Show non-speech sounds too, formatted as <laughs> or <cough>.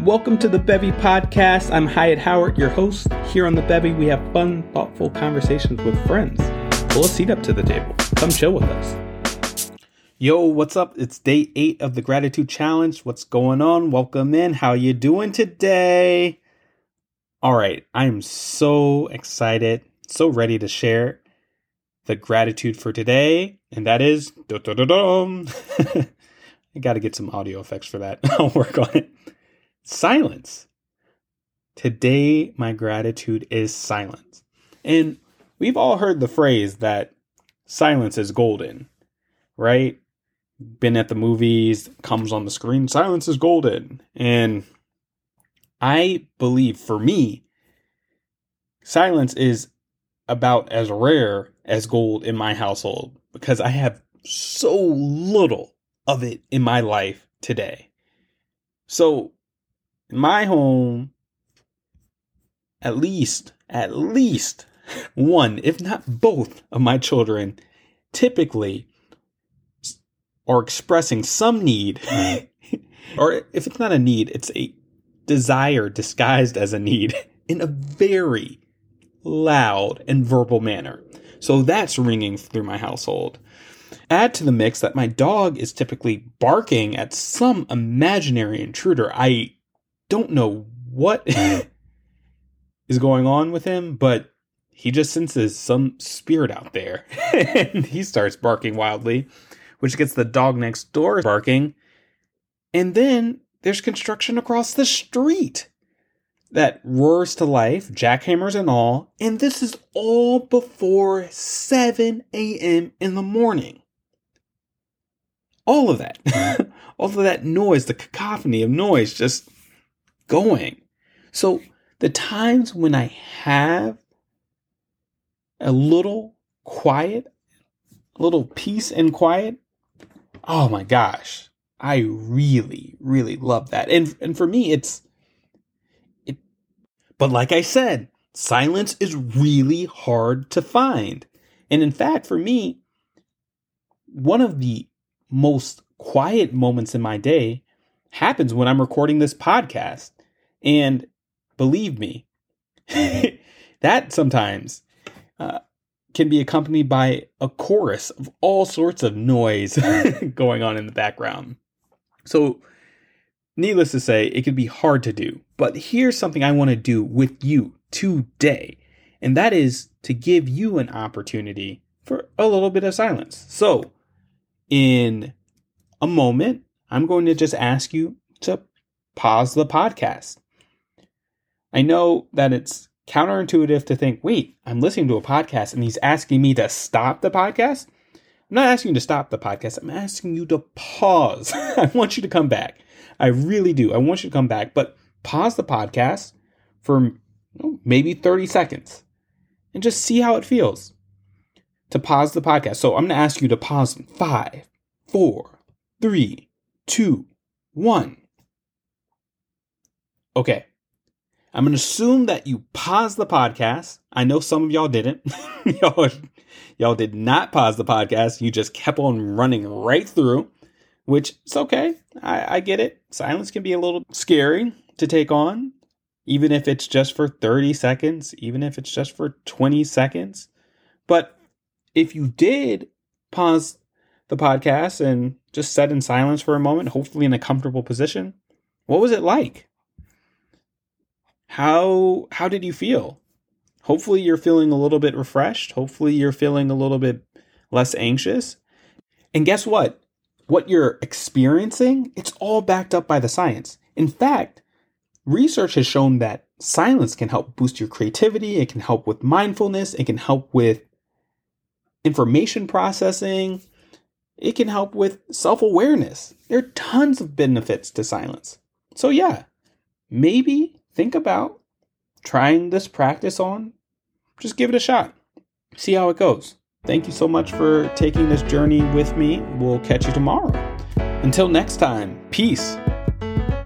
Welcome to the Bevy Podcast. I'm Hyatt Howard, your host. Here on the Bevy, we have fun, thoughtful conversations with friends. Pull a seat up to the table. Come chill with us. Yo, what's up? It's day eight of the Gratitude Challenge. What's going on? Welcome in. How you doing today? All right, I am so excited, so ready to share the gratitude for today, and that is <laughs> I got to get some audio effects for that. <laughs> I'll work on it. Silence. Today, my gratitude is silence. And we've all heard the phrase that silence is golden, right? Been at the movies, comes on the screen, silence is golden. And I believe for me, silence is about as rare as gold in my household because I have so little of it in my life today. So, in my home, at least, at least one, if not both, of my children typically are expressing some need, <laughs> or if it's not a need, it's a desire disguised as a need <laughs> in a very loud and verbal manner. So that's ringing through my household. Add to the mix that my dog is typically barking at some imaginary intruder. I don't know what <laughs> is going on with him, but he just senses some spirit out there <laughs> and he starts barking wildly, which gets the dog next door barking. And then there's construction across the street that roars to life, jackhammers and all, and this is all before 7 a.m. in the morning. All of that, <laughs> all of that noise, the cacophony of noise just going. So, the times when I have a little quiet, a little peace and quiet, oh my gosh, I really, really love that. And and for me, it's but like I said, silence is really hard to find. And in fact, for me, one of the most quiet moments in my day happens when I'm recording this podcast. And believe me, <laughs> that sometimes uh, can be accompanied by a chorus of all sorts of noise <laughs> going on in the background. So Needless to say, it can be hard to do. But here's something I want to do with you today, and that is to give you an opportunity for a little bit of silence. So, in a moment, I'm going to just ask you to pause the podcast. I know that it's counterintuitive to think, wait, I'm listening to a podcast and he's asking me to stop the podcast. I'm not asking you to stop the podcast. I'm asking you to pause. <laughs> I want you to come back. I really do. I want you to come back, but pause the podcast for oh, maybe 30 seconds and just see how it feels to pause the podcast. So I'm going to ask you to pause in five, four, three, two, one. Okay. I'm going to assume that you paused the podcast. I know some of y'all didn't. <laughs> y'all, y'all did not pause the podcast. You just kept on running right through which is okay. I, I get it. Silence can be a little scary to take on, even if it's just for 30 seconds, even if it's just for 20 seconds. But if you did pause the podcast and just sat in silence for a moment, hopefully in a comfortable position, what was it like? How how did you feel? Hopefully you're feeling a little bit refreshed. Hopefully you're feeling a little bit less anxious. And guess what? what you're experiencing, it's all backed up by the science. In fact, research has shown that silence can help boost your creativity, it can help with mindfulness, it can help with information processing, it can help with self awareness. There are tons of benefits to silence. So, yeah, maybe think about trying this practice on. Just give it a shot, see how it goes. Thank you so much for taking this journey with me. We'll catch you tomorrow. Until next time, peace.